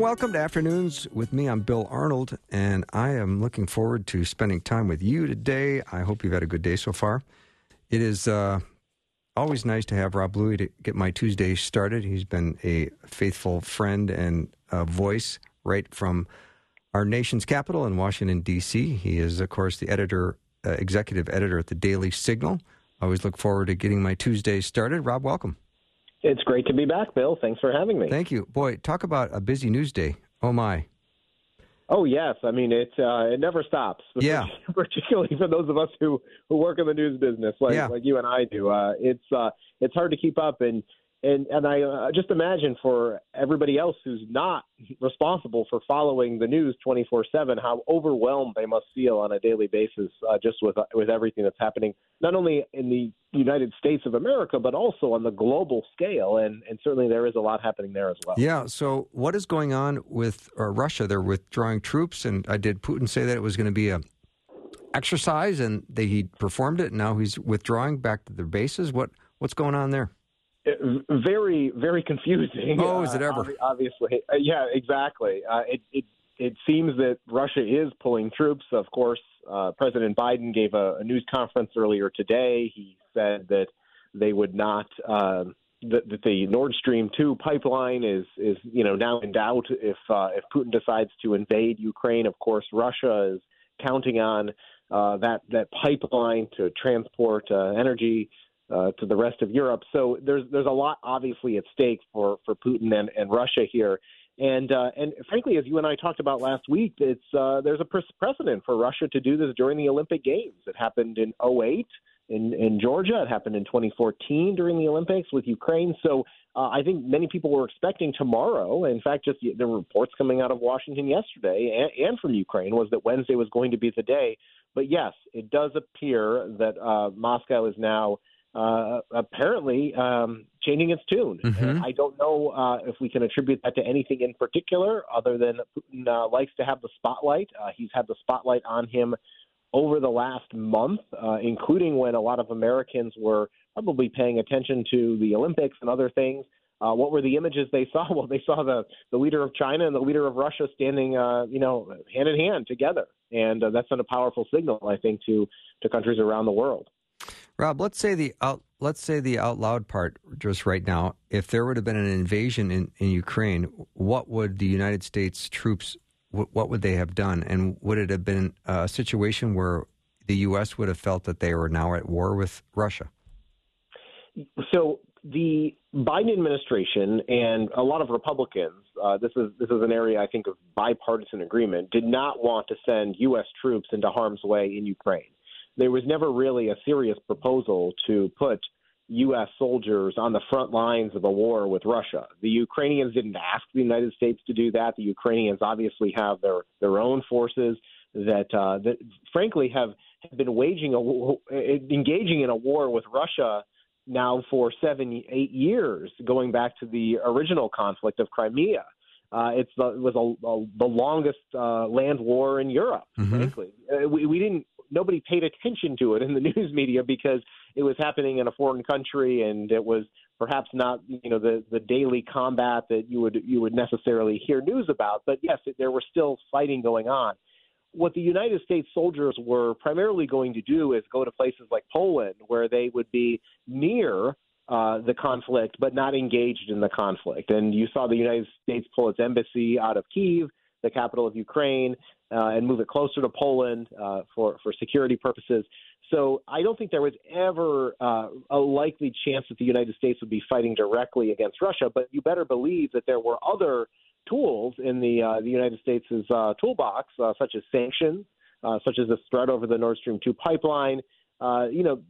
Welcome to Afternoons with me. I'm Bill Arnold, and I am looking forward to spending time with you today. I hope you've had a good day so far. It is uh, always nice to have Rob Bluey to get my Tuesday started. He's been a faithful friend and voice right from our nation's capital in Washington, D.C. He is, of course, the editor, uh, executive editor at the Daily Signal. I always look forward to getting my Tuesdays started. Rob, welcome. It's great to be back, Bill. Thanks for having me. Thank you. Boy, talk about a busy news day. Oh, my. Oh yes, I mean it. Uh, it never stops. Yeah. Particularly for those of us who who work in the news business, like Yeah. like you and I do. Uh, it's uh, it's hard to keep up, and and and I uh, just imagine for everybody else who's not responsible for following the news twenty four seven, how overwhelmed they must feel on a daily basis, uh, just with with everything that's happening, not only in the United States of America, but also on the global scale, and and certainly there is a lot happening there as well. Yeah. So, what is going on with uh, Russia? They're withdrawing troops, and I did Putin say that it was going to be a exercise, and they, he performed it. And now he's withdrawing back to their bases. What what's going on there? It- very very confusing. Oh, is it Uh, ever? obvi- obviously, Uh, yeah, exactly. Uh, it it it seems that Russia is pulling troops. Of course, uh, President Biden gave a, a news conference earlier today. He said that they would not. Um, that, that the Nord Stream two pipeline is is you know now in doubt if uh, if Putin decides to invade Ukraine. Of course, Russia is counting on uh, that that pipeline to transport uh, energy uh, to the rest of Europe. So there's there's a lot obviously at stake for for Putin and, and Russia here. And uh, and frankly, as you and I talked about last week, it's uh, there's a precedent for Russia to do this during the Olympic Games. It happened in 08 in in Georgia. It happened in 2014 during the Olympics with Ukraine. So uh, I think many people were expecting tomorrow. In fact, just the reports coming out of Washington yesterday and, and from Ukraine was that Wednesday was going to be the day. But yes, it does appear that uh, Moscow is now uh, apparently um, changing its tune. Mhm. I don't know uh, if we can attribute that to anything in particular, other than Putin uh, likes to have the spotlight. Uh, he's had the spotlight on him over the last month, uh, including when a lot of Americans were probably paying attention to the Olympics and other things. Uh, what were the images they saw? Well, they saw the, the leader of China and the leader of Russia standing, uh, you know, hand in hand together, and uh, that's been a powerful signal, I think, to to countries around the world. Rob, let's say the out, let's say the out loud part just right now. If there would have been an invasion in, in Ukraine, what would the United States troops? What, what would they have done? And would it have been a situation where the U.S. would have felt that they were now at war with Russia? So the Biden administration and a lot of Republicans, uh, this is this is an area I think of bipartisan agreement, did not want to send U.S. troops into harm's way in Ukraine. There was never really a serious proposal to put U.S. soldiers on the front lines of a war with Russia. The Ukrainians didn't ask the United States to do that. The Ukrainians obviously have their their own forces that uh, that frankly have, have been waging a engaging in a war with Russia now for seven, eight years, going back to the original conflict of Crimea. Uh, it's the, it was a, a, the longest uh, land war in Europe. Mhm. Frankly, uh, we, we didn't. Nobody paid attention to it in the news media because it was happening in a foreign country, and it was perhaps not you know the the daily combat that you would you would necessarily hear news about. But yes, there was still fighting going on what the United States soldiers were primarily going to do is go to places like Poland, where they would be near uh, the conflict but not engaged in the conflict. And you saw the United States pull its embassy out of Kiev, the capital of Ukraine, uh, and move it closer to Poland uh, for for security purposes. So I don't think there was ever uh, a likely chance that the United States would be fighting directly against Russia. But you better believe that there were other tools in the uh, the United States' uh, toolbox, uh, such as sanctions, such as the threat over the Nord Stream two pipeline. You know,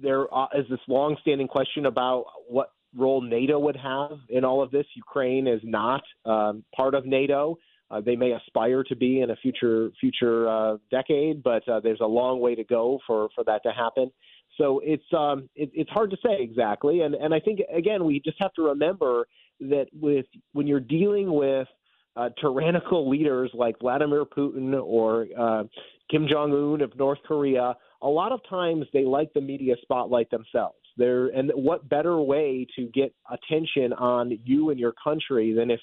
there uh, this long-standing question about what role NATO would have in all of this. Ukraine is not um, part of NATO. Uh, they may aspire to be in a future future uh, decade, but uh, there's a long way to go for, for that to happen. So it's um, it, it's hard to say exactly, and and I think again we just have to remember that with when you're dealing with uh, tyrannical leaders like Vladimir Putin or uh, Kim Jong Un of North Korea, a lot of times they like the media spotlight themselves. There and what better way to get attention on you and your country than if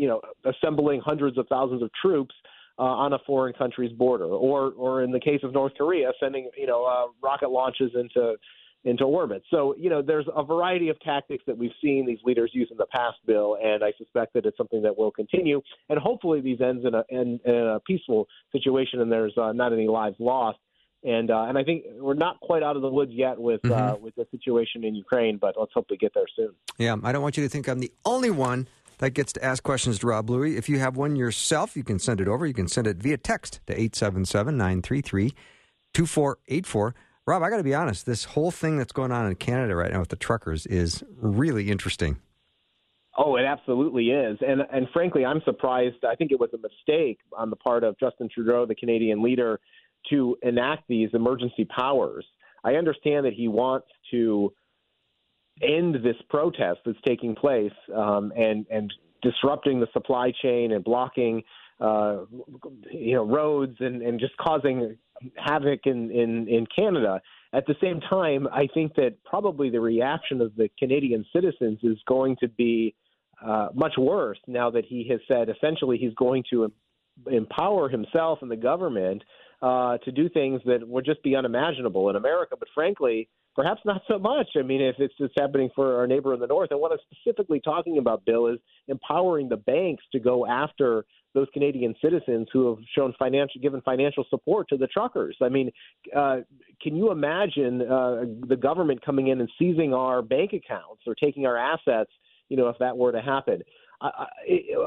you know assembling hundreds of thousands of troops uh, on a foreign country's border, or or in the case of North Korea, sending you know uh, rocket launches into into orbit. So, you know, there's a variety of tactics that we've seen these leaders use in the past, Bill, and I suspect that it's something that will continue. And hopefully, these ends in a, in, in a peaceful situation, and there's uh, not any lives lost. And uh, and I think we're not quite out of the woods yet with uh, mm-hmm. uh, with the situation in Ukraine, but let's hope we get there soon. Yeah, I don't want you to think I'm the only one that gets to ask questions to Rob Bluey. If you have one yourself, you can send it over. You can send it via text to 877 933 2484. Rob, I got to be honest. This whole thing that's going on in Canada right now with the truckers is really interesting. Oh, it absolutely is, and and frankly, I'm surprised. I think it was a mistake on the part of Justin Trudeau, the Canadian leader, to enact these emergency powers. I understand that he wants to end this protest that's taking place um, and and disrupting the supply chain and blocking uh, you know roads and, and just causing havoc in, in, in Canada. At the same time, I think that probably the reaction of the Canadian citizens is going to be uh, much worse now that he has said essentially he's going to empower himself and the government uh, to do things that would just be unimaginable in America. But frankly, perhaps not so much. I mean, if it's just happening for our neighbor in the north, and what I'm specifically talking about, Bill, is empowering the banks to go after those Canadian citizens who have shown financial, given financial support to the truckers. I mean, uh, can you imagine uh, the government coming in and seizing our bank accounts or taking our assets? You know, if that were to happen. Uh,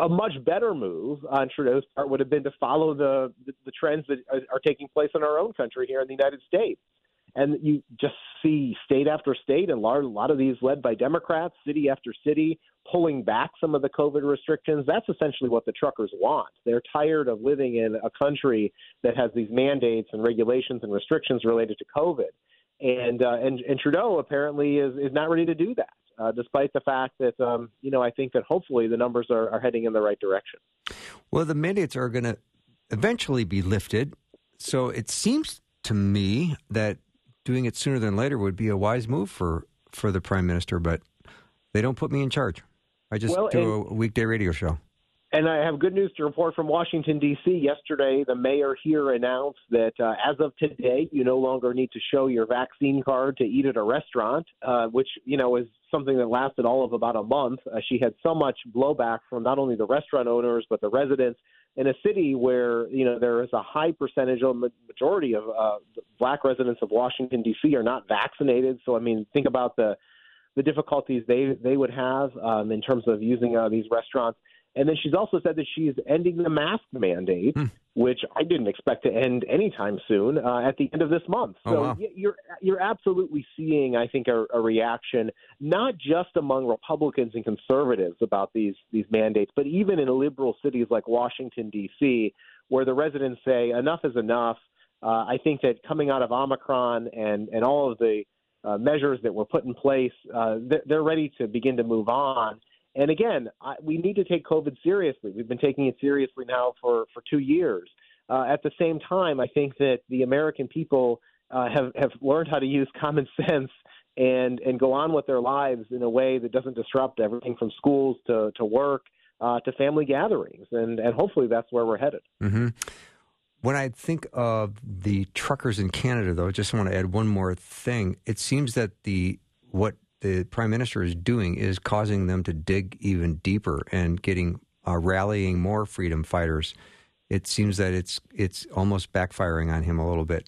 a much better move on Trudeau's part would have been to follow the, the, trends that are taking place in our own country here in the United States and you just see state after state, and a lot of these led by Democrats, city after city, pulling back some of the COVID restrictions. That's essentially what the truckers want. They're tired of living in a country that has these mandates and regulations and restrictions related to COVID. And uh, and, and Trudeau apparently is, is not ready to do that, uh, despite the fact that um, you know I think that hopefully the numbers are, are heading in the right direction. Well, the mandates are going to eventually be lifted, so it seems to me that doing it sooner than later would be a wise move for, for the prime minister, but they don't put me in charge. I just well, do a weekday radio show. And I have good news to report from Washington, D.C. Yesterday, the mayor here announced that uh, as of today, you no longer need to show your vaccine card to eat at a restaurant, uh, which, you know, is something that lasted all of about a month. Uh, she had so much blowback from not only the restaurant owners, but the residents in a city where you know there is a high percentage of majority of uh, black residents of Washington D.C. are not vaccinated. So I mean, think about the the difficulties they they would have um, in terms of using uh, these restaurants. And then she's also said that she's ending the mask mandate, mm. which I didn't expect to end anytime soon uh, at the end of this month. Oh, so wow. you're you're absolutely seeing, I think, a, a, reaction not just among Republicans and conservatives about these these mandates, but even in liberal cities like Washington D.C., where the residents say enough is enough. Uh, I think that coming out of Omicron and and all of the uh, measures that were put in place, uh, they're ready to begin to move on. And again, I, we need to take COVID seriously. We've been taking it seriously now for, for two years. Uh, at the same time, I think that the American people uh, have, have learned how to use common sense and, and go on with their lives in a way that doesn't disrupt everything from schools to, to work uh, to family gatherings. And, and hopefully that's where we're headed. Mm-hmm. When I think of the truckers in Canada, though, I just want to add one more thing. It seems that the what the prime minister is doing is causing them to dig even deeper and getting uh, rallying more freedom fighters. It seems that it's it's almost backfiring on him a little bit.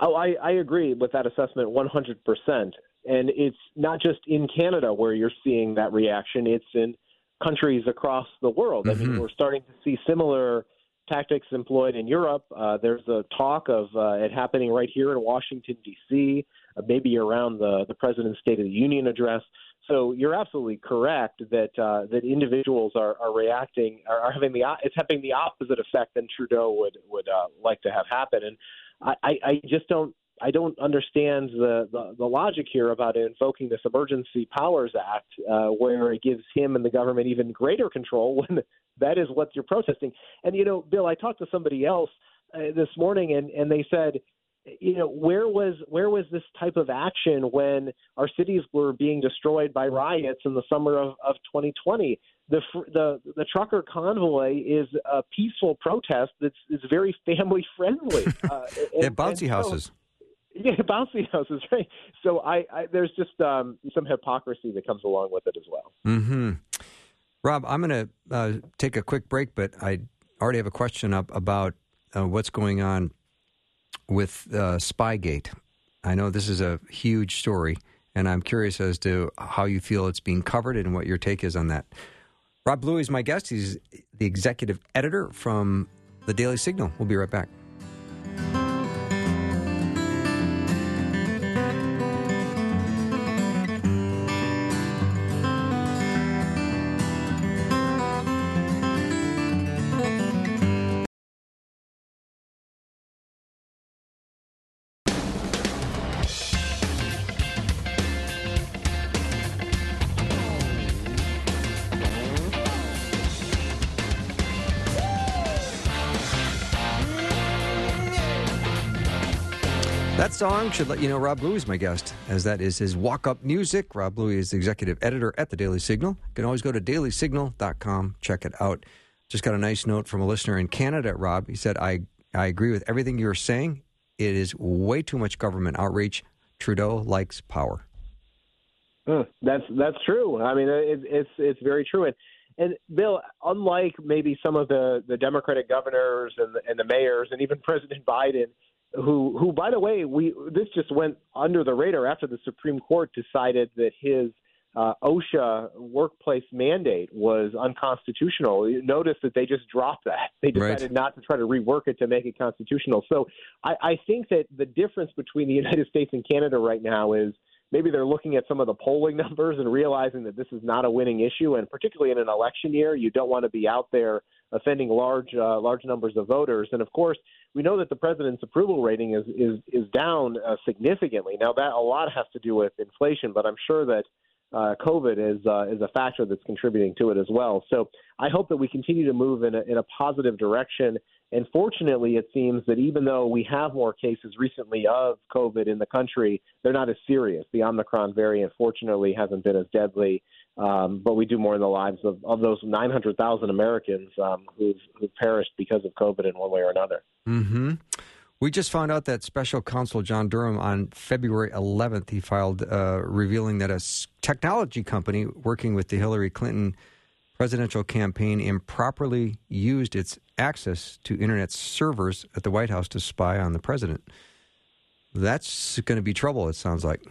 Oh, I, I agree with that assessment 100%. And it's not just in Canada where you're seeing that reaction, it's in countries across the world. Mm-hmm. I mean, mm-hmm. we're starting to see similar tactics employed in Europe. Uh, there's a talk of uh, it happening right here in Washington, D.C., maybe around the, the President's State of the Union address. So you're absolutely correct that uh, that individuals are, are reacting are, are having the it's having the opposite effect than Trudeau would would uh, like to have happen, and I, I just don't I don't understand the, the, the logic here about invoking this Emergency Powers Act, uh, where it gives him and the government even greater control when that is what you're protesting. And you know, Bill, I talked to somebody else uh, this morning, and and they said you know where was where was this type of action when our cities were being destroyed by riots in the summer of, of 2020 the the the trucker convoy is a peaceful protest that's is very family friendly uh, and, bouncy and houses so, yeah, bouncy houses, right? So I, I there's just um, some hypocrisy that comes along with it as well. Hmm. Rob, I'm going to uh, take a quick break, but I already have a question up about uh, what's going on with uh, Spygate. I know this is a huge story, and I'm curious as to how you feel it's being covered and what your take is on that. Rob Bluey is my guest. He's the executive editor from the Daily Signal. We'll be right back. Should let you know Rob Bluey is my guest, as that is his walk up music. Rob Bluey is the executive editor at the Daily Signal. You can always go to dailysignal.com, check it out. Just got a nice note from a listener in Canada, Rob. He said, I, I agree with everything you're saying. It is way too much government outreach. Trudeau likes power. That's that's true. I mean, it, it's it's very true. And and Bill, unlike maybe some of the the Democratic governors and the, and the mayors and even President Biden, who who by the way we this just went under the radar after the Supreme Court decided that his uh, OSHA workplace mandate was unconstitutional. Notice that they just dropped that. They decided right. not to try to rework it to make it constitutional. So I, I think that the difference between the United States and Canada right now is maybe they're looking at some of the polling numbers and realizing that this is not a winning issue. And particularly in an election year, you don't want to be out there offending large uh, large numbers of voters. And of course, we know that the president's approval rating is is is down uh, significantly. Now that a lot has to do with inflation, but I'm sure that uh, COVID is uh, is a factor that's contributing to it as well. So I hope that we continue to move in a, in a positive direction. And fortunately, it seems that even though we have more cases recently of COVID in the country, they're not as serious. The Omicron variant, fortunately, hasn't been as deadly. Um, but we do more in the lives of, of those 900,000 Americans um, who've, who've perished because of COVID in one way or another. Mm-hmm. We just found out that special counsel John Durham on February 11th, he filed uh, revealing that a technology company working with the Hillary Clinton presidential campaign improperly used its access to internet servers at the White House to spy on the president. That's going to be trouble, it sounds like.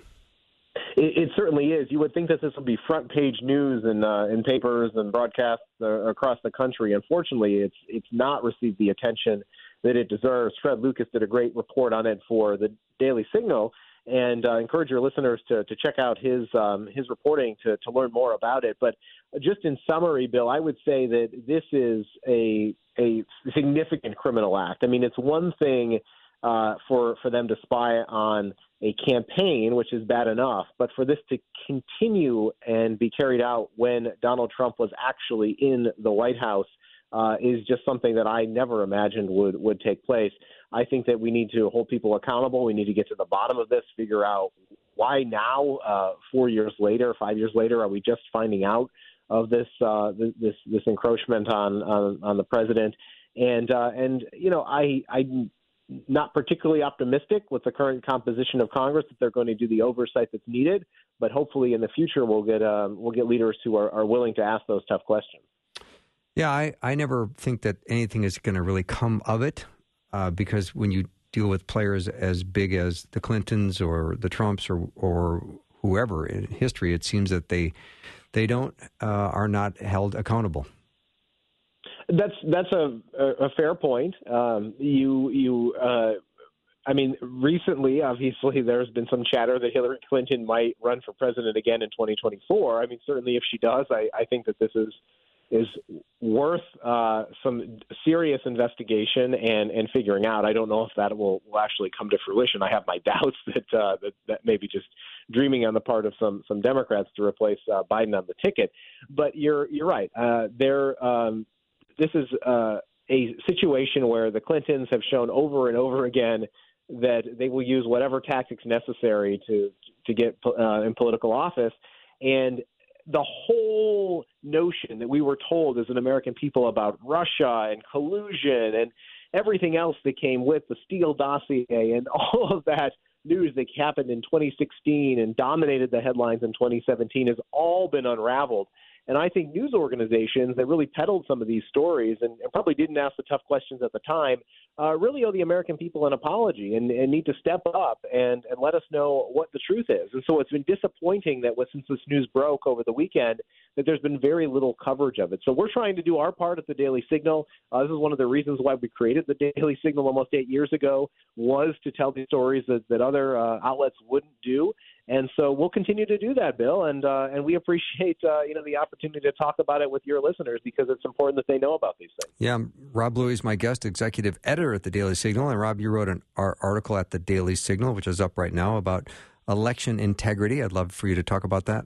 It, it, certainly is. You would think that this would be front page news in uh, in papers and broadcasts uh, across the country. Unfortunately, it's it's not received the attention that it deserves. Fred Lucas did a great report on it for the Daily Signal, and uh, encourage your listeners to to check out his um, his reporting to to learn more about it. But just in summary, Bill, I would say that this is a a significant criminal act. I mean, it's one thing uh, for for them to spy on a campaign, which is bad enough, but for this to continue and be carried out when Donald Trump was actually in the White House uh, is just something that I never imagined would would take place. I think that we need to hold people accountable. We need to get to the bottom of this, figure out why now, uh, four years later, five years later, are we just finding out of this uh, this this encroachment on on, on the president? And uh, and you know, I I not particularly optimistic with the current composition of Congress that they're going to do the oversight that's needed. But hopefully, in the future, we'll get um, we'll get leaders who are, are willing to ask those tough questions. Yeah, I, I never think that anything is going to really come of it uh, because when you deal with players as big as the Clintons or the Trumps or or whoever in history, it seems that they they don't uh, are not held accountable. That's that's a, a, fair point. Um, you you uh, I mean, recently, obviously, there's been some chatter that Hillary Clinton might run for president again in 2024. I mean, certainly, if she does, I, I think that this is is worth uh, some serious investigation and, and figuring out. I don't know if that will, will actually come to fruition. I have my doubts that uh, that, that may be just dreaming on the part of some some Democrats to replace uh, Biden on the ticket. But you're you're right. Uh, there, um, this is uh, a situation where the Clintons have shown over and over again that they will use whatever tactics necessary to to get uh, in political office. And the whole notion that we were told as an American people about Russia and collusion and everything else that came with the Steele dossier and all of that news that happened in 2016 and dominated the headlines in 2017 has all been unraveled. And I think news organizations that really peddled some of these stories and, and probably didn't ask the tough questions at the time uh, really owe the American people an apology and, and need to step up and, and let us know what the truth is. And so it's been disappointing that since this news broke over the weekend, that there's been very little coverage of it. So we're trying to do our part at the Daily Signal. Uh, this is one of the reasons why we created the Daily Signal almost eight years ago was to tell these stories that, that other uh, outlets wouldn't do. And so we'll continue to do that, Bill, and uh, and we appreciate uh, you know the opportunity to talk about it with your listeners because it's important that they know about these things. Yeah, Rob Bluey is my guest, executive editor at the Daily Signal, and Rob, you wrote an article at the Daily Signal, which is up right now about election integrity. I'd love for you to talk about that.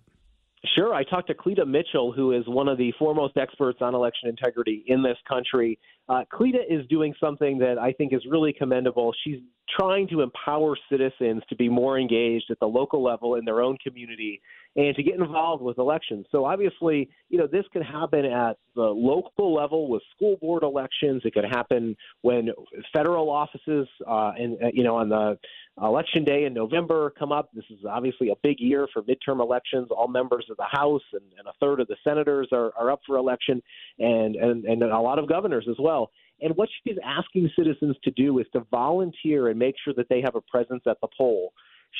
Sure. I talked to Cleta Mitchell, who is one of the foremost experts on election integrity in this country. Uh, Cleta is doing something that I think is really commendable. She's trying to empower citizens to be more engaged at the local level in their own community and to get involved with elections. So obviously, you know, this can happen at the local level with school board elections. It could happen when federal offices, uh, and uh, you know, on the election day in November come up. This is obviously a big year for midterm elections. All members of the House and, and a third of the senators are, are up for election, and, and and a lot of governors as well. And what she's asking citizens to do is to volunteer and make sure that they have a presence at the poll.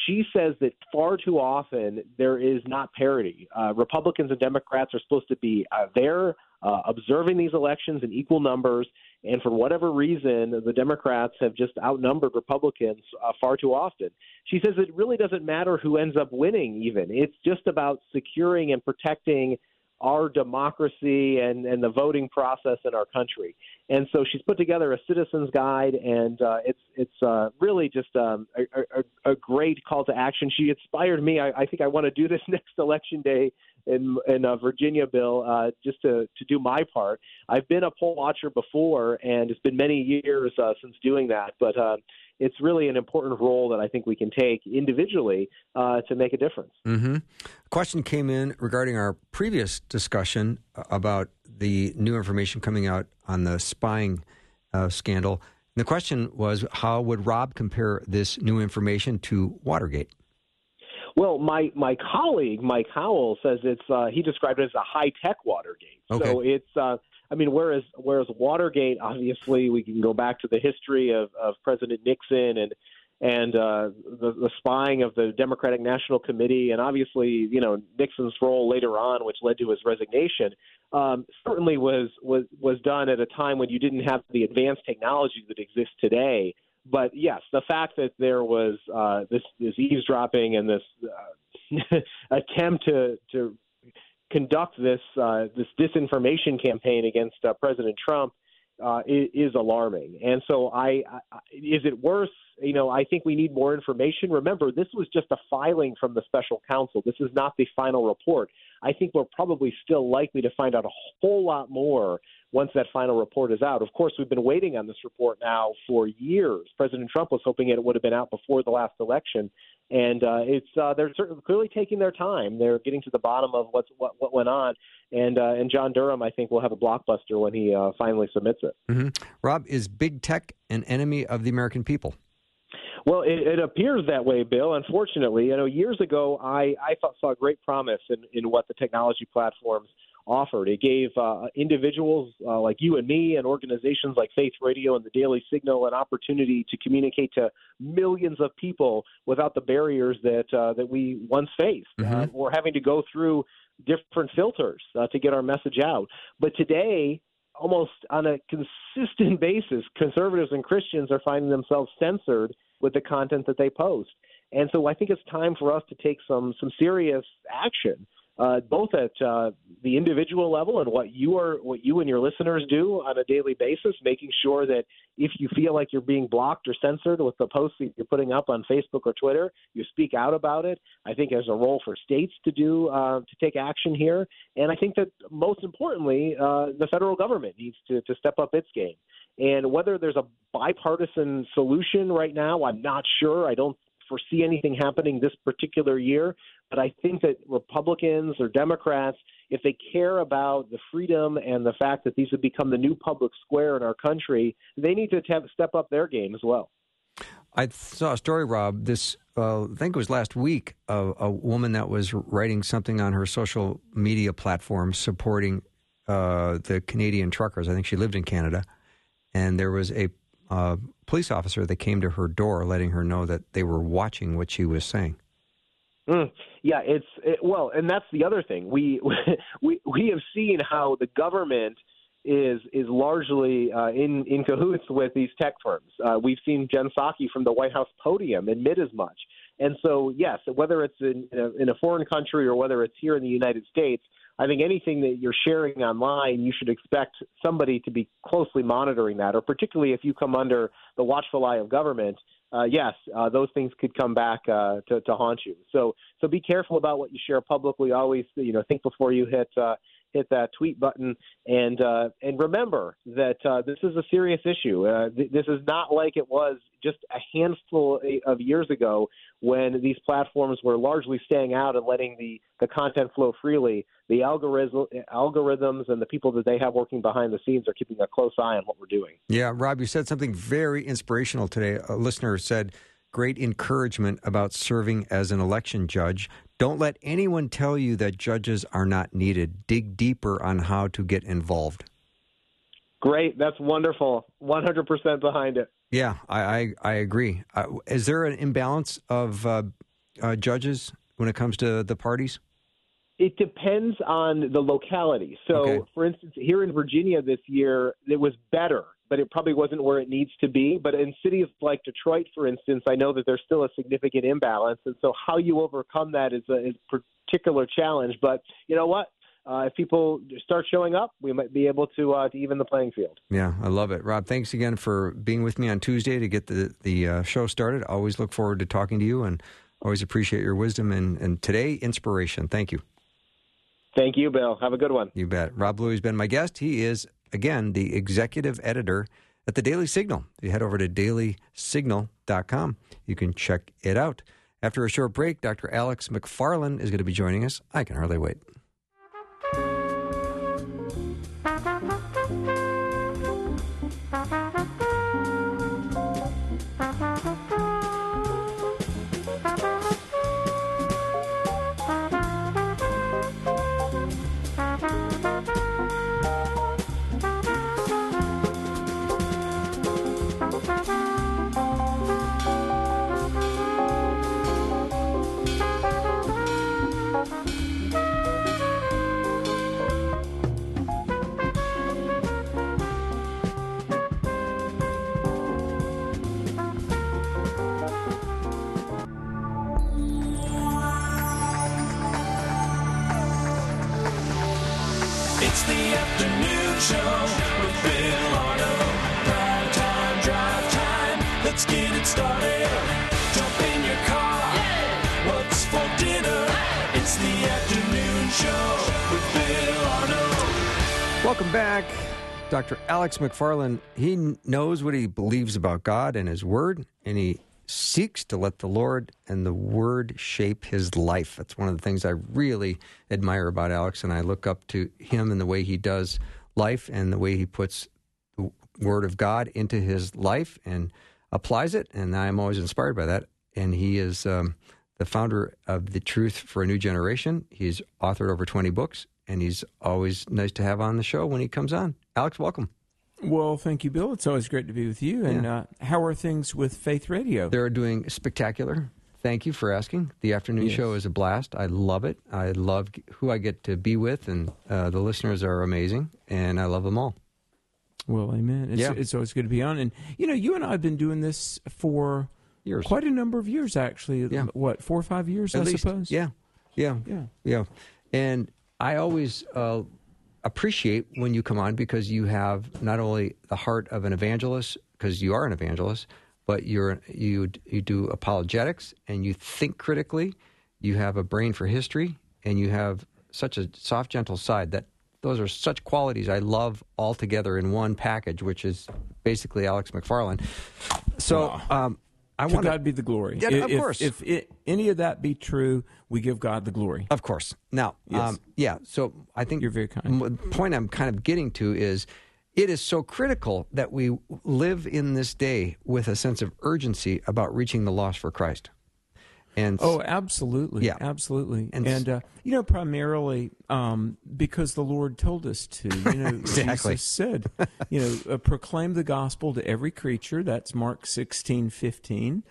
She says that far too often there is not parity. Uh, Republicans and Democrats are supposed to be uh, there uh, observing these elections in equal numbers, and for whatever reason, the Democrats have just outnumbered Republicans uh, far too often. She says it really doesn't matter who ends up winning, even. It's just about securing and protecting our democracy and, and the voting process in our country. And so she's put together a citizens guide, and uh, it's it's uh, really just um, a, a, a, great call to action. She inspired me. I, I think I want to do this next election day in in uh, Virginia, Bill, uh, just to to do my part. I've been a poll watcher before, and it's been many years uh, since doing that, but. Uh, it's really an important role that I think we can take individually uh, to make a difference. Mm-hmm. Question came in regarding our previous discussion about the new information coming out on the spying uh, scandal. And the question was, how would Rob compare this new information to Watergate? Well, my my colleague Mike Howell says it's uh, he described it as a high tech Watergate. Okay. So it's uh, I mean, whereas whereas Watergate, obviously, we can go back to the history of, of President Nixon and and uh, the, the spying of the Democratic National Committee, and obviously, you know, Nixon's role later on, which led to his resignation, um, certainly was was was done at a time when you didn't have the advanced technology that exists today. But yes, the fact that there was uh, this this eavesdropping and this uh, attempt to to conduct this uh, this disinformation campaign against uh, President Trump uh, is, alarming. And so, I, I, is it worse? You know, I think we need more information. Remember, this was just a filing from the special counsel. This is not the final report. I think we're probably still likely to find out a whole lot more once that final report is out. Of course, we've been waiting on this report now for years. President Trump was hoping it would have been out before the last election, and uh, it's uh, they're certainly clearly taking their time. They're getting to the bottom of what's what, what went on, and uh, and John Durham, I think, will have a blockbuster when he uh, finally submits it. Mm-hmm. Rob, is big tech an enemy of the American people? Well, it, it, appears that way, Bill. Unfortunately, you know, years ago, I I thought, saw great promise in in what the technology platforms offered. It gave uh, individuals uh, like you and me and organizations like Faith Radio and the Daily Signal an opportunity to communicate to millions of people without the barriers that uh, that we once faced. Mm-hmm. Uh, we're having to go through different filters uh, to get our message out. But today, almost on a consistent basis, conservatives and Christians are finding themselves censored with the content that they post. And so I think it's time for us to take some some serious action uh, both at uh, the individual level and what you are, what you and your listeners do on a daily basis, making sure that if you feel like you're being blocked or censored with the posts that you're putting up on Facebook or Twitter, you speak out about it. I think there's a role for states to do uh, to take action here, and I think that most importantly, uh, the federal government needs to to step up its game. And whether there's a bipartisan solution right now, I'm not sure. I don't foresee anything happening this particular year. But I think that Republicans or Democrats, if they care about the freedom and the fact that these have become the new public square in our country, they need to step up their game as well. I saw a story, Rob. This uh, I think it was last week. of a woman that was writing something on her social media platform supporting uh, the Canadian truckers. I think she lived in Canada, and there was a uh, police officer that came to her door, letting her know that they were watching what she was saying. Mm, yeah, it's it, well, and that's the other thing. We we we have seen how the government is is largely uh, in in cahoots with these tech firms. Uh, we've seen Jen Psaki from the White House podium admit as much. And so, yes, whether it's in in a, in a foreign country or whether it's here in the United States, I think anything that you're sharing online, you should expect somebody to be closely monitoring that, or particularly if you come under the watchful eye of government uh, yes, uh, those things could come back uh, to, to haunt you. So, so be careful about what you share publicly. Always, you know, think before you hit uh, hit that tweet button, and uh, and remember that uh, this is a serious issue. Uh, th- this is not like it was just a handful of years ago when these platforms were largely staying out and letting the, the content flow freely. The algorithm, algorithms and the people that they have working behind the scenes are keeping a close eye on what we're doing. Yeah, Rob, you said something very inspirational today. A listener said, Great encouragement about serving as an election judge. Don't let anyone tell you that judges are not needed. Dig deeper on how to get involved. Great. That's wonderful. 100% behind it. Yeah, I, I, I agree. Uh, is there an imbalance of uh, uh, judges when it comes to the parties? It depends on the locality. So, okay. for instance, here in Virginia this year, it was better, but it probably wasn't where it needs to be. But in cities like Detroit, for instance, I know that there's still a significant imbalance. And so, how you overcome that is a, is a particular challenge. But you know what? uh, if people start showing up, we might be able to uh, to even the playing field. Yeah, I love it, Rob. Thanks again for being with me on Tuesday to get the the uh, show started. Always look forward to talking to you, and always appreciate your wisdom and and today inspiration. Thank you. Thank you, Bill. Have a good one. You bet. Rob has been my guest. He is again the executive editor at the Daily Signal. If you head over to dailysignal.com, you can check it out. After a short break, Dr. Alex McFarland is going to be joining us. I can hardly wait. Welcome back. Dr. Alex McFarland, he knows what he believes about God and His Word, and he seeks to let the Lord and the Word shape his life. That's one of the things I really admire about Alex, and I look up to him and the way he does life and the way he puts the Word of God into his life and applies it. And I'm always inspired by that. And he is um, the founder of The Truth for a New Generation. He's authored over 20 books, and he's always nice to have on the show when he comes on. Alex, welcome. Well, thank you, Bill. It's always great to be with you. And yeah. uh, how are things with Faith Radio? They're doing spectacular. Thank you for asking. The afternoon yes. show is a blast. I love it. I love who I get to be with, and uh, the listeners are amazing, and I love them all. Well, amen. It's, yeah. it's always good to be on. And, you know, you and I have been doing this for years. Quite a number of years, actually. Yeah. What, four or five years, At I least. suppose? Yeah, yeah, Yeah. yeah. And I always uh, appreciate when you come on because you have not only the heart of an evangelist, because you are an evangelist, but you're you you do apologetics and you think critically. You have a brain for history, and you have such a soft, gentle side that those are such qualities I love all together in one package, which is basically Alex McFarland. So Wow. um, I To want to God be the glory. Yeah, if, of course. If, it, any of that be true, we give God the glory. Of course. Now, Yes. um, yeah. So I think You're very kind. m- The point I'm kind of getting to is, it is so critical that we live in this day with a sense of urgency about reaching the lost for Christ. And Oh, absolutely. Yeah. absolutely. And And, uh, you know, primarily um, because the Lord told us to. You know, Exactly. Jesus said, you know, uh, proclaim the gospel to every creature. That's Mark sixteen fifteen,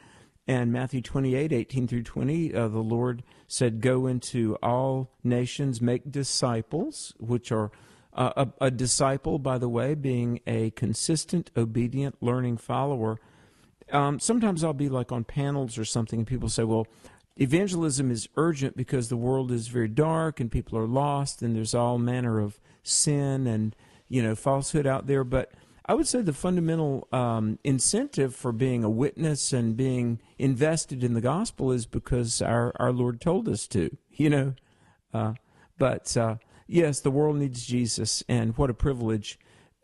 and Matthew twenty eight eighteen through twenty. Uh, the Lord said, "Go into all nations, make disciples," which are uh, a, a disciple, by the way, being a consistent, obedient, learning follower um, sometimes I'll be like on panels or something, and people say, well, evangelism is urgent because the world is very dark and people are lost and there's all manner of sin and, you know, falsehood out there. But I would say the fundamental um, incentive for being a witness and being invested in the gospel is because our, our Lord told us to, you know. Uh, but uh, yes, the world needs Jesus, and what a privilege.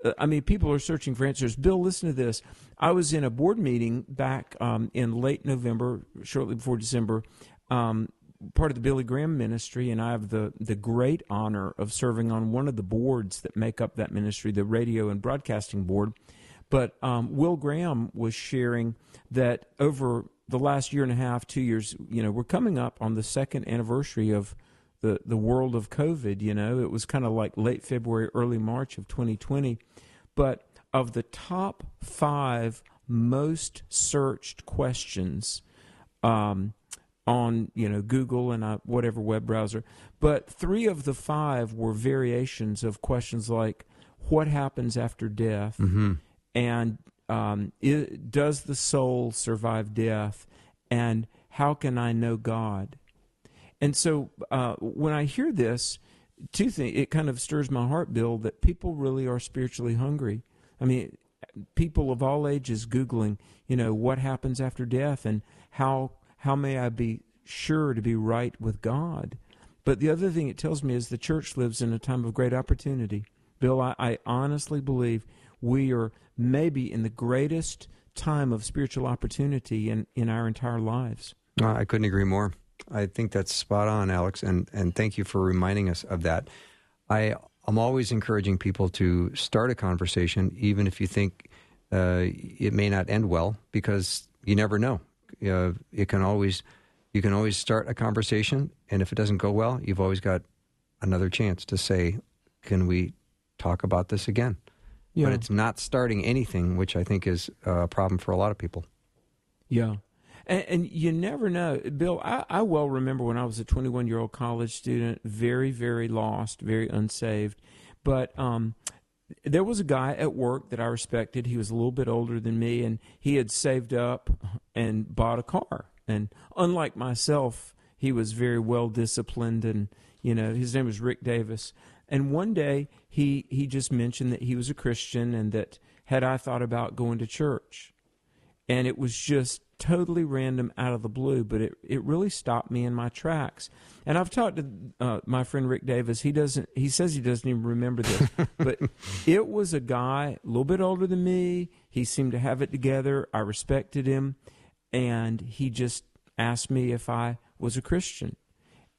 Uh, I mean, people are searching for answers. Bill, listen to this. I was in a board meeting back um, in late November, shortly before December, um, part of the Billy Graham ministry, and I have the, the great honor of serving on one of the boards that make up that ministry, the radio and broadcasting board. But um, Will Graham was sharing that over the last year and a half, two years, you know, we're coming up on the second anniversary of the, the world of COVID. You know, it was kind of like late February, early March of 2020. But of the top five most searched questions um, on you know Google and uh, whatever web browser, but three of the five were variations of questions like what happens after death, and um, i does the soul survive death, and how can I know God? And so uh, when I hear this, two things, it kind of stirs my heart, Bill, that people really are spiritually hungry. I mean, people of all ages Googling, you know, what happens after death and how, how may I be sure to be right with God? But the other thing it tells me is the church lives in a time of great opportunity. Bill, I, I honestly believe we are maybe in the greatest time of spiritual opportunity in, in our entire lives. I couldn't agree more. I think that's spot on, Alex, and, and thank you for reminding us of that. I I'm always encouraging people to start a conversation, even if you think uh, it may not end well, because you never know. Uh, it can always you can always start a conversation, and if it doesn't go well, you've always got another chance to say, "Can we talk about this again?" Yeah. But it's not starting anything, which I think is a problem for a lot of people. Yeah. And, and you never know. Bill, I, I well remember when I was a 21 year old college student, very, very lost, very unsaved. But um, there was a guy at work that I respected. He was a little bit older than me, and he had saved up and bought a car. And unlike myself, he was very well disciplined, and you know his name was Rick Davis. And one day he he just mentioned that he was a Christian and that had I thought about going to church, and it was just totally random out of the blue, but it, it really stopped me in my tracks. And I've talked to uh, my friend Rick Davis. He doesn't. He says he doesn't even remember this, but it was a guy a little bit older than me. He seemed to have it together. I respected him, and he just asked me if I was a Christian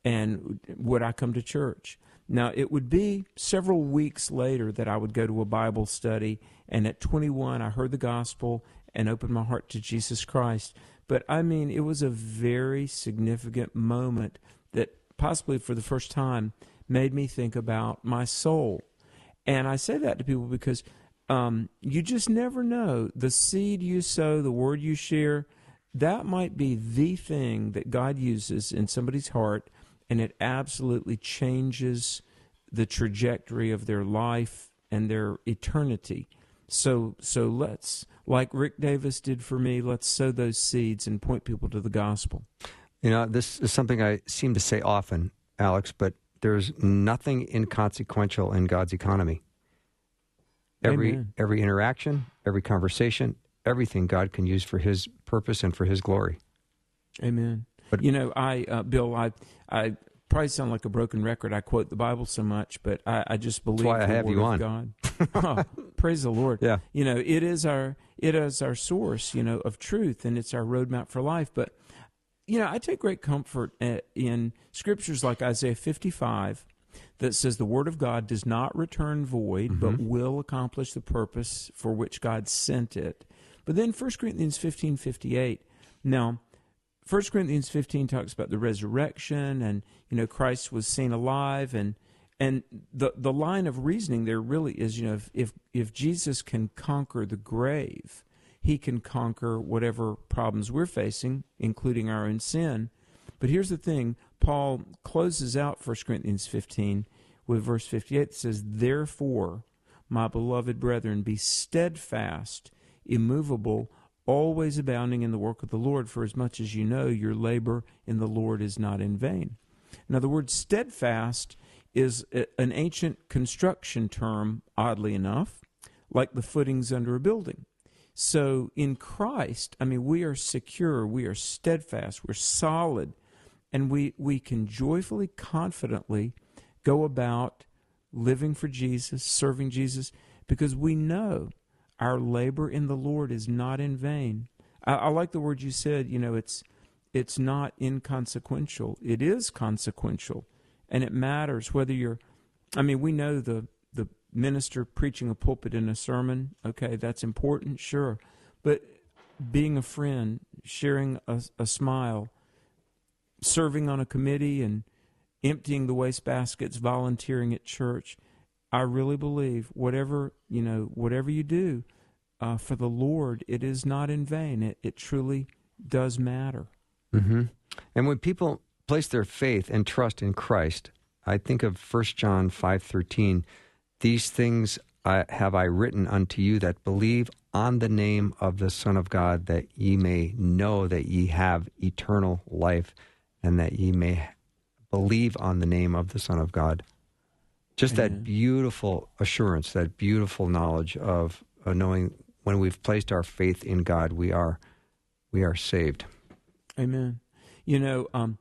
and would I come to church. Now, it would be several weeks later that I would go to a Bible study, and at 21, I heard the gospel and opened my heart to Jesus Christ. But I mean, it was a very significant moment that possibly for the first time made me think about my soul. And I say that to people because um, you just never know. The seed you sow, the word you share, that might be the thing that God uses in somebody's heart, and it absolutely changes the trajectory of their life and their eternity. So so let's like Rick Davis did for me, let's sow those seeds and point people to the gospel. You know, this is something I seem to say often, Alex, but there's nothing inconsequential in God's economy. Every Amen. every interaction, every conversation, everything God can use for His purpose and for His glory. Amen. But- you know, I uh, Bill, I I probably sound like a broken record. I quote the Bible so much, but I, I just believe why I have you on. God. oh, praise the Lord. Yeah. You know, it is our it is our source, you know, of truth, and it's our roadmap for life. But you know, I take great comfort uh, in scriptures like Isaiah fifty five. That says the word of God does not return void, but will accomplish the purpose for which God sent it. But then 1 Corinthians fifteen fifty eight. Now, 1 Corinthians 15 talks about the resurrection and you know Christ was seen alive and and the the line of reasoning there really is you know if if, if Jesus can conquer the grave he can conquer whatever problems we're facing including our own sin. But here's the thing. Paul closes out 1 Corinthians 15 with verse 58 that says therefore my beloved brethren be steadfast immovable always abounding in the work of the Lord, for as much as you know your labor in the Lord is not in vain. Now, the word steadfast is an ancient construction term, oddly enough, like the footings under a building. So, in Christ, I mean, we are secure, we are steadfast, we're solid, and we, we can joyfully, confidently go about living for Jesus, serving Jesus, because we know our labor in the Lord is not in vain. I, I like the word you said. You know, it's it's not inconsequential. It is consequential, and it matters whether you're. I mean, we know the the minister preaching a pulpit in a sermon. Okay, that's important, sure, but being a friend, sharing a, a smile, serving on a committee, and emptying the waste baskets, volunteering at church. I really believe whatever you know, whatever you do uh, for the Lord, it is not in vain. It, it truly does matter. hmm And when people place their faith and trust in Christ, I think of 1 John 5:13, these things I, have I written unto you that believe on the name of the Son of God that ye may know that ye have eternal life and that ye may believe on the name of the Son of God. Just that beautiful assurance, that beautiful knowledge of, of knowing when we've placed our faith in God, we are we are saved. Amen. You know, um,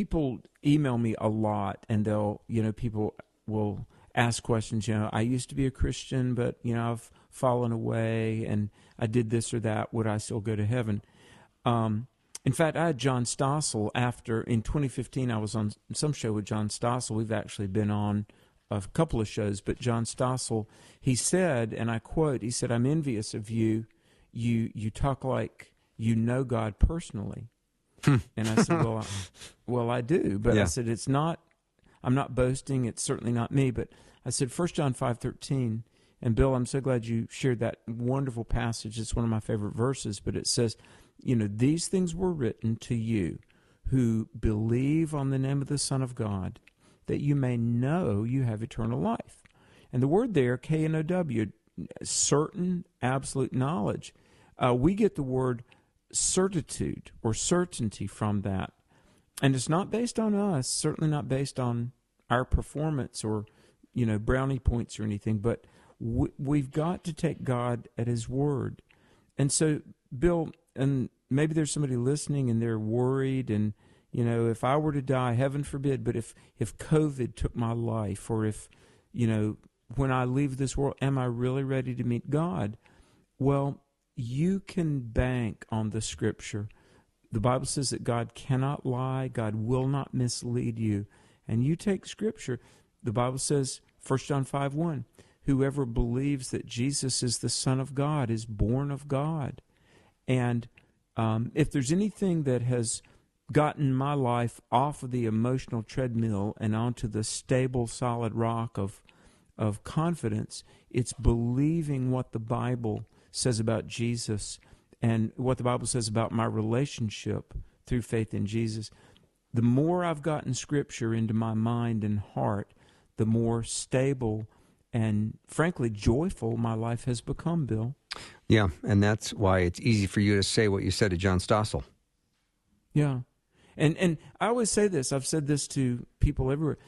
people email me a lot, and they'll, you know, people will ask questions. You know, I used to be a Christian, but you know, I've fallen away, and I did this or that. Would I still go to heaven? Um, in fact, I had John Stossel after in 2015. I was on some show with John Stossel. We've actually been on a couple of shows, but John Stossel, he said, and I quote, he said, "I'm envious of you. You you talk like you know God personally." And I said, "Well, I, well, I do, but Yeah. I said it's not. I'm not boasting. It's certainly not me. But I said, First John five thirteen, and Bill, I'm so glad you shared that wonderful passage. It's one of my favorite verses. But it says, you know, these things were written to you who believe on the name of the Son of God, that you may know you have eternal life. And the word there, K N O W, certain, absolute knowledge. Uh, we get the word certitude or certainty from that. And it's not based on us, certainly not based on our performance or, you know, brownie points or anything, but we, we've got to take God at His word. And so, Bill, and maybe there's somebody listening and they're worried and, you know, if I were to die, heaven forbid, but if, if COVID took my life or if, you know, when I leave this world, am I really ready to meet God? Well, you can bank on the scripture. The Bible says that God cannot lie, God will not mislead you. And you take scripture. The Bible says, 1 John 5 1, whoever believes that Jesus is the Son of God is born of God. And um, if there's anything that has gotten my life off of the emotional treadmill and onto the stable, solid rock of of confidence, it's believing what the Bible says about Jesus and what the Bible says about my relationship through faith in Jesus. The more I've gotten Scripture into my mind and heart, the more stable and frankly, joyful my life has become, Bill. Yeah, and that's why it's easy for you to say what you said to John Stossel. Yeah. And and I always say this. I've said this to people everywhere.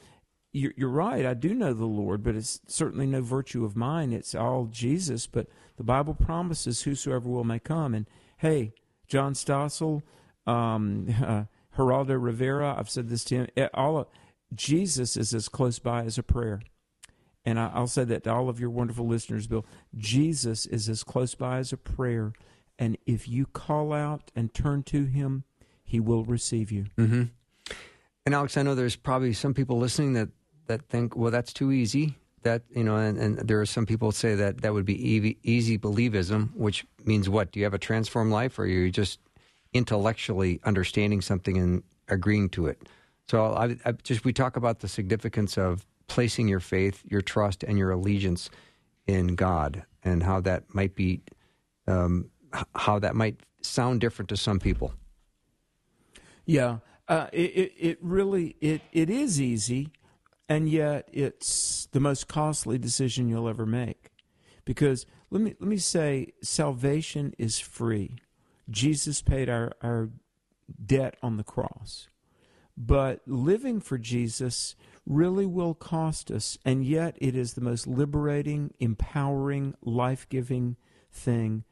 You're, you're right. I do know the Lord, but it's certainly no virtue of mine. It's all Jesus. But the Bible promises whosoever will may come. And hey, John Stossel, um, uh, Geraldo Rivera, I've said this to him. Eh, all of, Jesus is as close by as a prayer. And I, I'll say that to all of your wonderful listeners, Bill. Jesus is as close by as a prayer. And if you call out and turn to him, he will receive you. Mm-hmm. And Alex, I know there's probably some people listening that, that think, well, that's too easy. That you know, and, and there are some people say that that would be easy, easy believism, which means what? Do you have a transformed life, or are you just intellectually understanding something and agreeing to it? So I, I just we talk about the significance of placing your faith, your trust, and your allegiance in God, and how that might be, um, how that might sound different to some people. Yeah, uh, it, it really it it is easy, and yet it's the most costly decision you'll ever make, because let me let me say salvation is free. Jesus paid our our debt on the cross, but living for Jesus really will cost us, and yet it is the most liberating, empowering, life giving thing.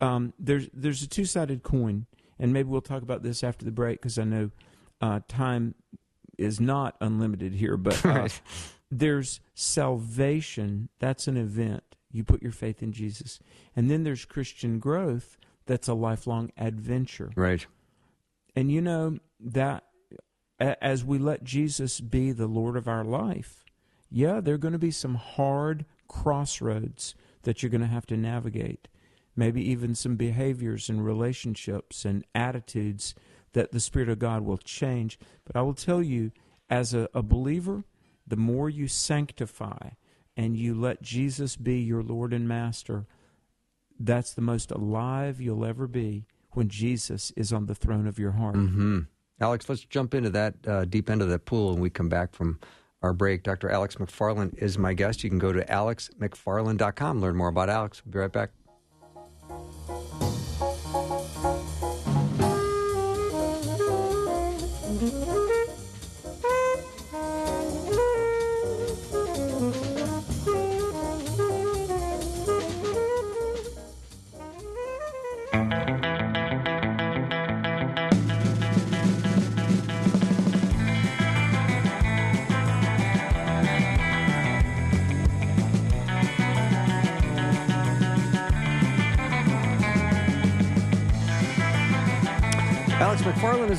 Um, there's there's a two sided coin and maybe we'll talk about this after the break because I know uh, time is not unlimited here. But uh, there's salvation. That's an event. You put your faith in Jesus, and then there's Christian growth. That's a lifelong adventure. Right. And you know that as we let Jesus be the Lord of our life, yeah, there are going to be some hard crossroads that you're going to have to navigate maybe even some behaviors and relationships and attitudes that the Spirit of God will change. But I will tell you, as a, a believer, the more you sanctify and you let Jesus be your Lord and Master, that's the most alive you'll ever be when Jesus is on the throne of your heart. Mm-hmm. Alex, let's jump into that uh, deep end of that pool when we come back from our break. Dr. Alex McFarland is my guest. You can go to alexmcfarland.com, learn more about Alex. We'll be right back.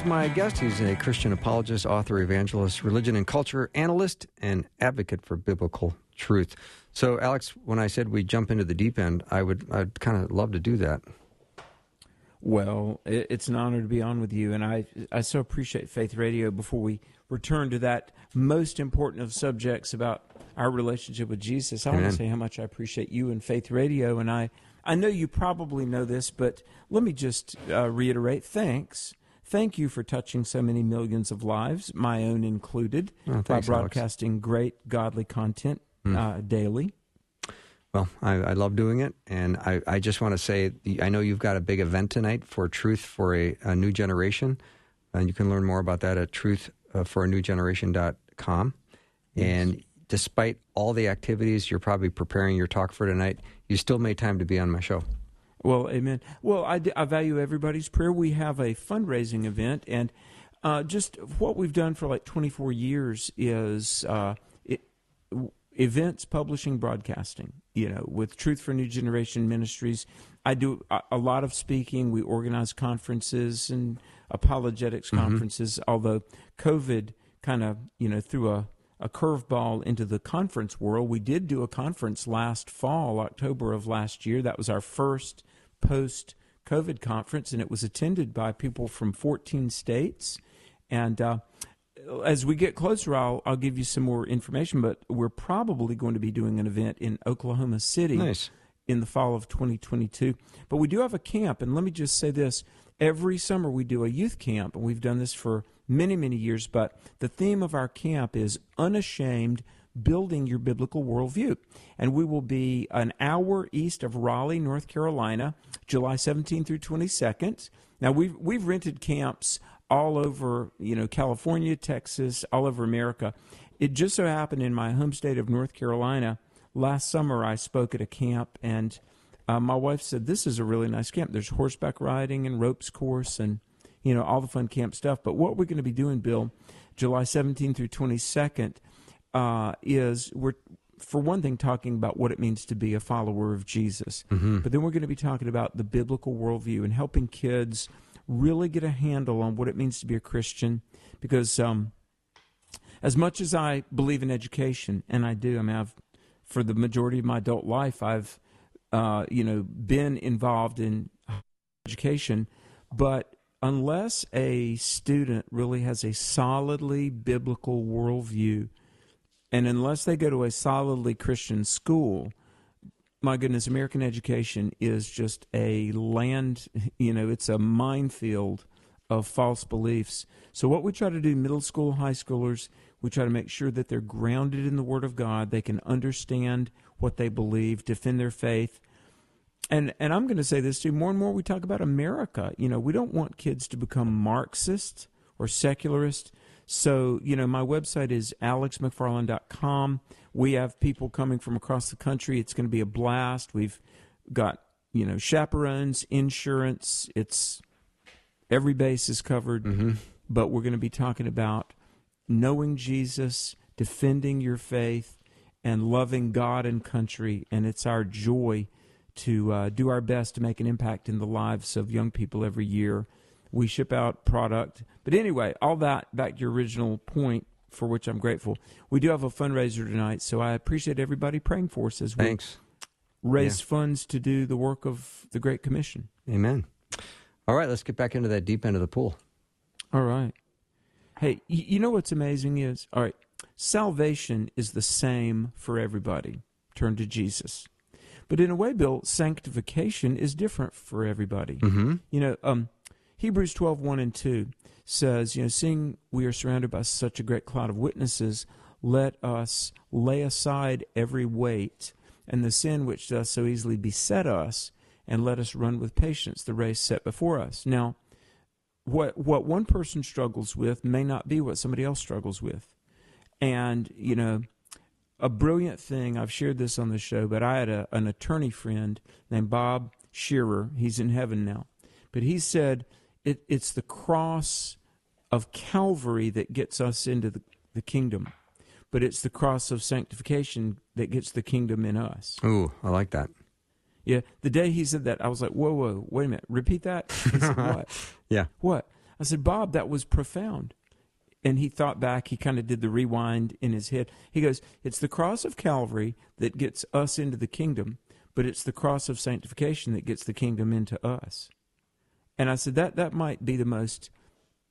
Is my guest. He's a Christian apologist, author, evangelist, religion and culture analyst, and advocate for biblical truth. So, Alex, when I said we jump into the deep end, I would I'd kind of love to do that. Well, it's an honor to be on with you, and I I so appreciate Faith Radio. Before we return to that most important of subjects about our relationship with Jesus, I Amen. want to say how much I appreciate you and Faith Radio, and I I know you probably know this, but let me just uh, reiterate: thanks Thank you for touching so many millions of lives, my own included, oh, by broadcasting Alex. great godly content mm. uh, daily. Well, I, I, love doing it, and I, I just want to say I know you've got a big event tonight for Truth for a, a New Generation, and you can learn more about that at truthforanewgeneration.com. Yes. And despite all the activities, you're probably preparing your talk for tonight. You still made time to be on my show. Well, amen. Well, I, I value everybody's prayer. We have a fundraising event, and uh, just what we've done for like 24 years is uh, it, events, publishing, broadcasting. You know, with Truth for New Generation Ministries, I do a, a lot of speaking. We organize conferences and apologetics mm-hmm. conferences. Although COVID kind of you know threw a a curveball into the conference world. We did do a conference last fall, October of last year. That was our first post COVID conference, and it was attended by people from 14 states. And uh, as we get closer, I'll, I'll give you some more information, but we're probably going to be doing an event in Oklahoma City nice. in the fall of 2022. But we do have a camp, and let me just say this every summer we do a youth camp, and we've done this for many, many years. But the theme of our camp is unashamed building your biblical worldview. And we will be an hour east of Raleigh, North Carolina, July 17th through 22nd. Now we've we've rented camps all over, you know, California, Texas, all over America. It just so happened in my home state of North Carolina last summer I spoke at a camp and uh, my wife said this is a really nice camp. There's horseback riding and ropes course and you know all the fun camp stuff. But what we're going to be doing, Bill, July 17th through 22nd, uh, is we're for one thing talking about what it means to be a follower of Jesus, mm-hmm. but then we're going to be talking about the biblical worldview and helping kids really get a handle on what it means to be a Christian. Because um, as much as I believe in education, and I do, I mean, I've for the majority of my adult life, I've uh, you know been involved in education, but unless a student really has a solidly biblical worldview, and unless they go to a solidly Christian school, my goodness, American education is just a land, you know, it's a minefield of false beliefs. So, what we try to do, middle school, high schoolers, we try to make sure that they're grounded in the Word of God. They can understand what they believe, defend their faith, and and I'm going to say this too. More and more, we talk about America. You know, we don't want kids to become Marxist or secularist. So, you know, my website is alexmcfarland.com. We have people coming from across the country. It's going to be a blast. We've got, you know, chaperones, insurance. It's every base is covered. Mm-hmm. But we're going to be talking about knowing Jesus, defending your faith, and loving God and country. And it's our joy to uh, do our best to make an impact in the lives of young people every year. We ship out product. But anyway, all that back to your original point for which I'm grateful. We do have a fundraiser tonight, so I appreciate everybody praying for us as we Thanks. raise yeah. funds to do the work of the Great Commission. Amen. All right, let's get back into that deep end of the pool. All right. Hey, you know what's amazing is, all right, salvation is the same for everybody. Turn to Jesus. But in a way, Bill, sanctification is different for everybody. Mm-hmm. You know, um, Hebrews 12, 1 and 2 says, you know, seeing we are surrounded by such a great cloud of witnesses, let us lay aside every weight and the sin which does so easily beset us, and let us run with patience the race set before us. Now, what what one person struggles with may not be what somebody else struggles with. And, you know, a brilliant thing. I've shared this on the show, but I had a, an attorney friend named Bob Shearer. He's in heaven now. But he said it, it's the cross of Calvary that gets us into the, the kingdom, but it's the cross of sanctification that gets the kingdom in us. Ooh, I like that. Yeah, the day he said that, I was like, whoa, whoa, wait a minute, repeat that. Said, what? yeah. What? I said, Bob, that was profound and he thought back, he kind of did the rewind in his head. He goes, It's the cross of Calvary that gets us into the kingdom, but it's the cross of sanctification that gets the kingdom into us. And I said, That, that might be the most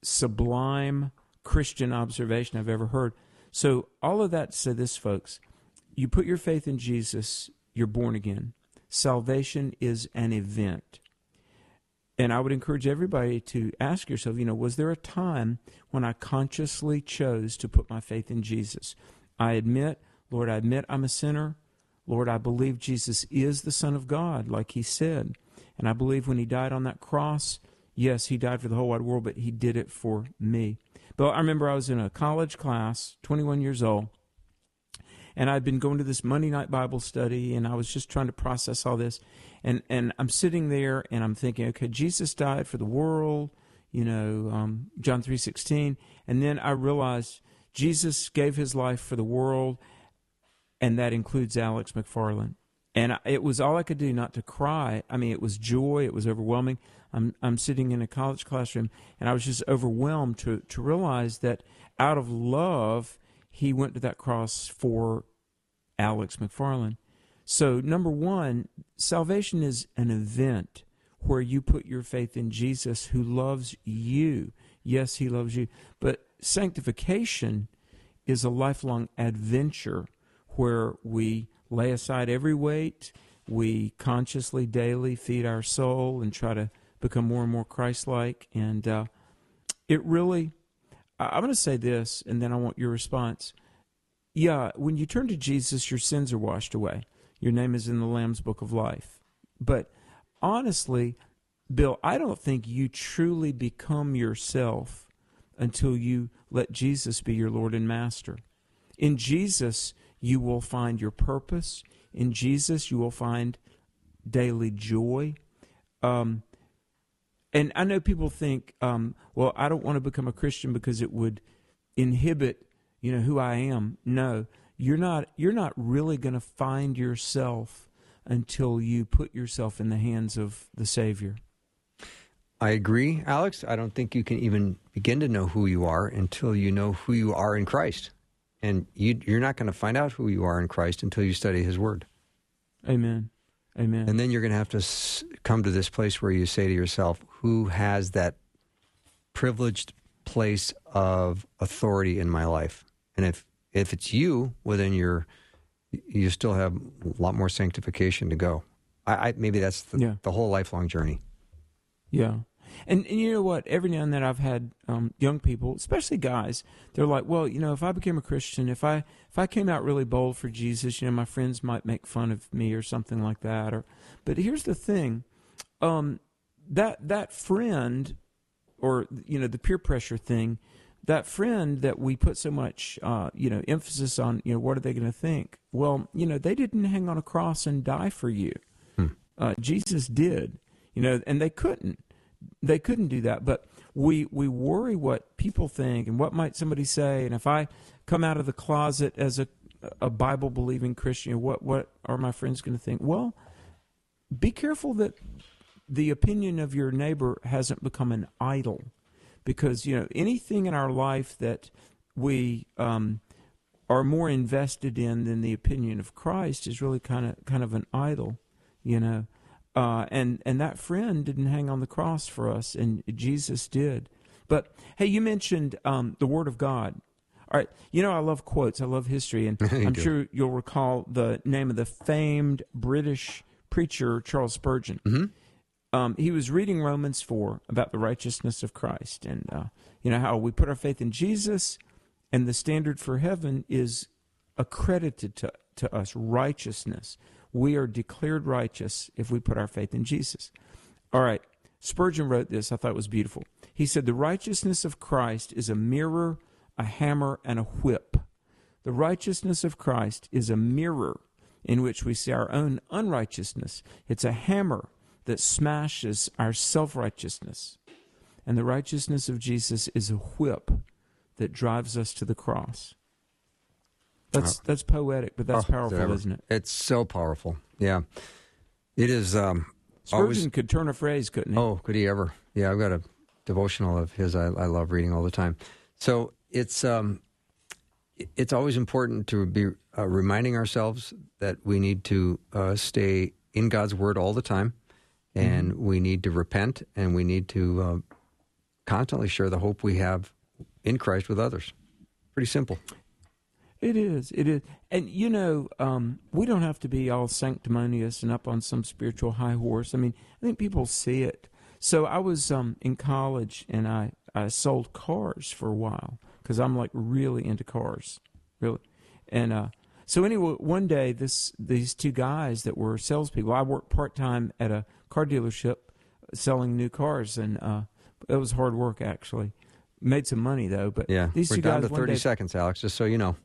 sublime Christian observation I've ever heard. So, all of that said this, folks you put your faith in Jesus, you're born again. Salvation is an event. And I would encourage everybody to ask yourself, you know, was there a time when I consciously chose to put my faith in Jesus? I admit, Lord, I admit I'm a sinner. Lord, I believe Jesus is the Son of God, like he said. And I believe when he died on that cross, yes, he died for the whole wide world, but he did it for me. But I remember I was in a college class, 21 years old, and I'd been going to this Monday night Bible study, and I was just trying to process all this. And and I'm sitting there, and I'm thinking, okay, Jesus died for the world, you know, um, John three sixteen, and then I realized Jesus gave his life for the world, and that includes Alex McFarland. And it was all I could do not to cry. I mean, it was joy. It was overwhelming. I'm I'm sitting in a college classroom, and I was just overwhelmed to to realize that out of love he went to that cross for Alex McFarland. So, number one, salvation is an event where you put your faith in Jesus who loves you. Yes, he loves you. But sanctification is a lifelong adventure where we lay aside every weight, we consciously daily feed our soul and try to become more and more Christ like. And uh, it really I'm going to say this, and then I want your response. yeah, when you turn to Jesus, your sins are washed away. Your name is in the Lamb's Book of Life. But honestly, Bill, I don't think you truly become yourself until you let Jesus be your Lord and Master. In Jesus, you will find your purpose. In Jesus, you will find daily joy. Um, and I know people think, um, well, I don't want to become a Christian because it would inhibit, you know, who I am. No, you're not. You're not really going to find yourself until you put yourself in the hands of the Savior. I agree, Alex. I don't think you can even begin to know who you are until you know who you are in Christ. And you, you're not going to find out who you are in Christ until you study His Word. Amen. Amen. And then you're going to have to come to this place where you say to yourself, who has that privileged place of authority in my life? And if if it's you, well, then you're you still have a lot more sanctification to go. I, I maybe that's the, yeah. the whole lifelong journey. Yeah. And, and you know what? Every now and then I've had um, young people, especially guys, they're like, "Well, you know, if I became a Christian, if I if I came out really bold for Jesus, you know, my friends might make fun of me or something like that." Or, but here's the thing, um, that that friend, or you know, the peer pressure thing, that friend that we put so much, uh, you know, emphasis on, you know, what are they going to think? Well, you know, they didn't hang on a cross and die for you. Hmm. Uh, Jesus did, you know, and they couldn't they couldn't do that. But we we worry what people think and what might somebody say. And if I come out of the closet as a a Bible believing Christian, what what are my friends going to think? Well, be careful that the opinion of your neighbor hasn't become an idol, because you know anything in our life that we um, are more invested in than the opinion of Christ is really kind of kind of an idol, you know. Uh, and and that friend didn't hang on the cross for us, and Jesus did. But hey, you mentioned um, the Word of God. All right, you know I love quotes. I love history, and I'm do. sure you'll recall the name of the famed British preacher Charles Spurgeon. Mm-hmm. Um, he was reading Romans four about the righteousness of Christ, and uh, you know how we put our faith in Jesus, and the standard for heaven is accredited to to us righteousness we are declared righteous if we put our faith in Jesus. All right. Spurgeon wrote this. I thought it was beautiful. He said, The righteousness of Christ is a mirror, a hammer, and a whip. The righteousness of Christ is a mirror in which we see our own unrighteousness. It's a hammer that smashes our self righteousness. And the righteousness of Jesus is a whip that drives us to the cross. That's uh, that's poetic, but that's oh, powerful, isn't it? It's so powerful. Yeah, it is. Um, Spurgeon always, could turn a phrase, couldn't he? Oh, could he ever? Yeah, I've got a devotional of his. I, I love reading all the time. So it's um, it's always important to be uh, reminding ourselves that we need to uh, stay in God's Word all the time, and mm-hmm. we need to repent, and we need to uh, constantly share the hope we have in Christ with others. Pretty simple. It is. It is. And, you know, um, we don't have to be all sanctimonious and up on some spiritual high horse. I mean, I think people see it. So I was um, in college and I, I sold cars for a while because I'm like really into cars, really. And uh, so anyway, one day this these two guys that were salespeople, I worked part time at a car dealership selling new cars, and uh, it was hard work actually. Made some money though, but yeah, these we're two down guys. to thirty day, seconds, Alex. Just so you know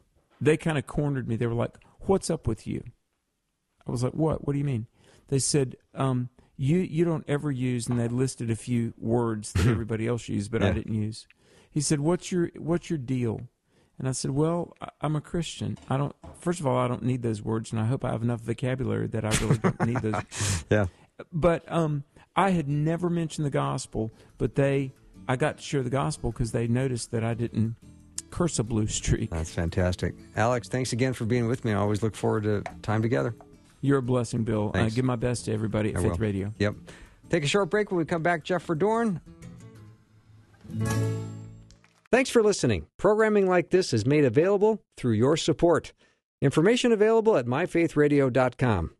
they kind of cornered me. They were like, "What's up with you?" I was like, "What? What do you mean?" They said, um, "You you don't ever use," and they listed a few words that everybody else used, but yeah. I didn't use. He said, "What's your What's your deal?" And I said, "Well, I'm a Christian. I don't. First of all, I don't need those words, and I hope I have enough vocabulary that I really don't need those." yeah. But um, I had never mentioned the gospel, but they, I got to share the gospel because they noticed that I didn't curse a blue streak. That's fantastic. Alex, thanks again for being with me. I always look forward to time together. You're a blessing, Bill. Uh, I give my best to everybody at I Faith will. Radio. Yep. Take a short break when we come back. Jeff Verdoorn. Thanks for listening. Programming like this is made available through your support. Information available at myfaithradio.com.